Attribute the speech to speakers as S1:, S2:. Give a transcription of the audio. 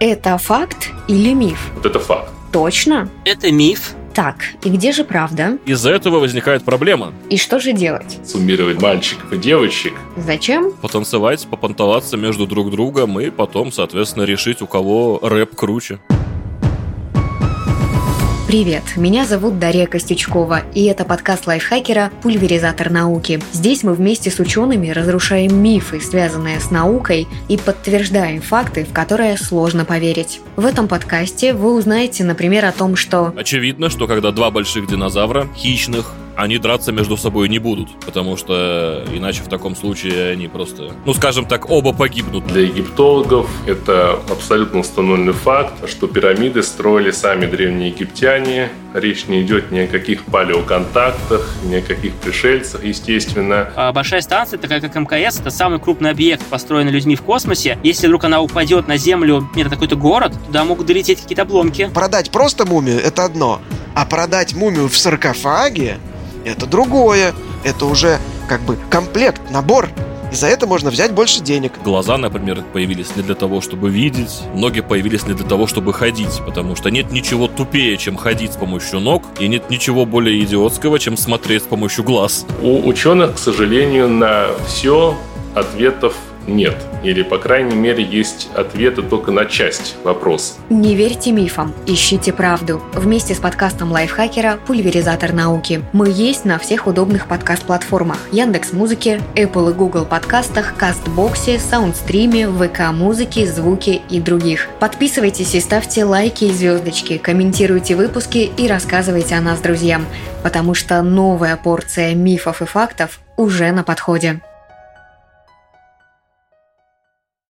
S1: Это факт или миф?
S2: Вот это факт.
S1: Точно?
S3: Это миф.
S1: Так, и где же правда?
S4: Из-за этого возникает проблема.
S1: И что же делать?
S2: Суммировать мальчиков и девочек.
S1: Зачем?
S4: Потанцевать, попонтоваться между друг другом и потом, соответственно, решить, у кого рэп круче.
S1: Привет, меня зовут Дарья Костючкова, и это подкаст лайфхакера «Пульверизатор науки». Здесь мы вместе с учеными разрушаем мифы, связанные с наукой, и подтверждаем факты, в которые сложно поверить. В этом подкасте вы узнаете, например, о том, что...
S4: Очевидно, что когда два больших динозавра, хищных, они драться между собой не будут, потому что иначе в таком случае они просто, ну скажем так, оба погибнут.
S2: Для египтологов это абсолютно установленный факт, что пирамиды строили сами древние египтяне. Речь не идет ни о каких палеоконтактах, ни о каких пришельцах, естественно.
S3: А большая станция, такая как МКС, это самый крупный объект, построенный людьми в космосе. Если вдруг она упадет на Землю, это какой-то город, туда могут долететь какие-то обломки.
S5: Продать просто мумию – это одно, а продать мумию в саркофаге это другое. Это уже как бы комплект, набор. И за это можно взять больше денег.
S4: Глаза, например, появились не для того, чтобы видеть, ноги появились не для того, чтобы ходить, потому что нет ничего тупее, чем ходить с помощью ног, и нет ничего более идиотского, чем смотреть с помощью глаз.
S2: У ученых, к сожалению, на все ответов нет. Или, по крайней мере, есть ответы только на часть вопроса.
S1: Не верьте мифам, ищите правду. Вместе с подкастом лайфхакера «Пульверизатор науки». Мы есть на всех удобных подкаст-платформах. Яндекс Музыке, Apple и Google подкастах, Кастбоксе, Саундстриме, ВК Музыке, Звуки и других. Подписывайтесь и ставьте лайки и звездочки, комментируйте выпуски и рассказывайте о нас друзьям, потому что новая порция мифов и фактов уже на подходе.